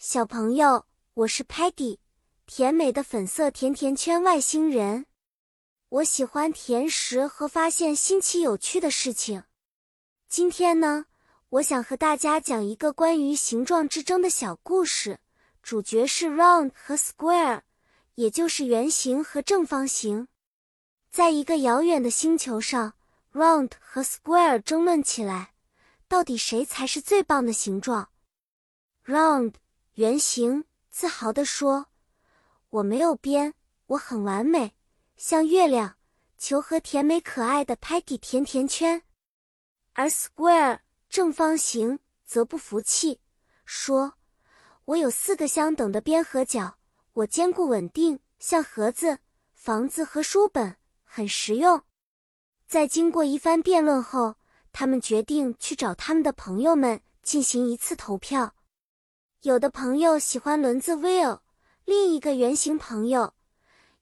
小朋友，我是 Patty，甜美的粉色甜甜圈外星人。我喜欢甜食和发现新奇有趣的事情。今天呢，我想和大家讲一个关于形状之争的小故事，主角是 Round 和 Square，也就是圆形和正方形。在一个遥远的星球上，Round 和 Square 争论起来，到底谁才是最棒的形状？Round。圆形自豪地说：“我没有边，我很完美，像月亮、球和甜美可爱的 Patty 甜甜圈。”而 Square 正方形则不服气，说：“我有四个相等的边和角，我坚固稳定，像盒子、房子和书本，很实用。”在经过一番辩论后，他们决定去找他们的朋友们进行一次投票。有的朋友喜欢轮子 wheel，另一个圆形朋友，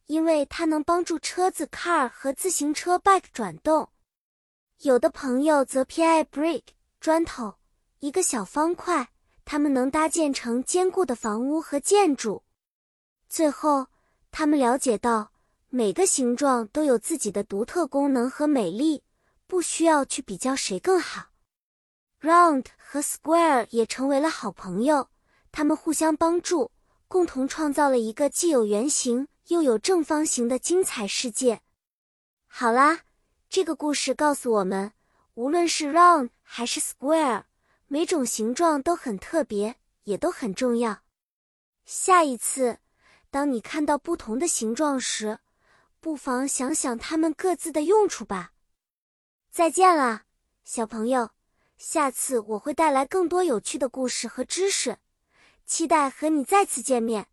因为它能帮助车子 car 和自行车 bike 转动。有的朋友则偏爱 brick 砖头，一个小方块，它们能搭建成坚固的房屋和建筑。最后，他们了解到每个形状都有自己的独特功能和美丽，不需要去比较谁更好。Round 和 Square 也成为了好朋友。他们互相帮助，共同创造了一个既有圆形又有正方形的精彩世界。好啦，这个故事告诉我们，无论是 round 还是 square，每种形状都很特别，也都很重要。下一次，当你看到不同的形状时，不妨想想它们各自的用处吧。再见啦，小朋友！下次我会带来更多有趣的故事和知识。期待和你再次见面。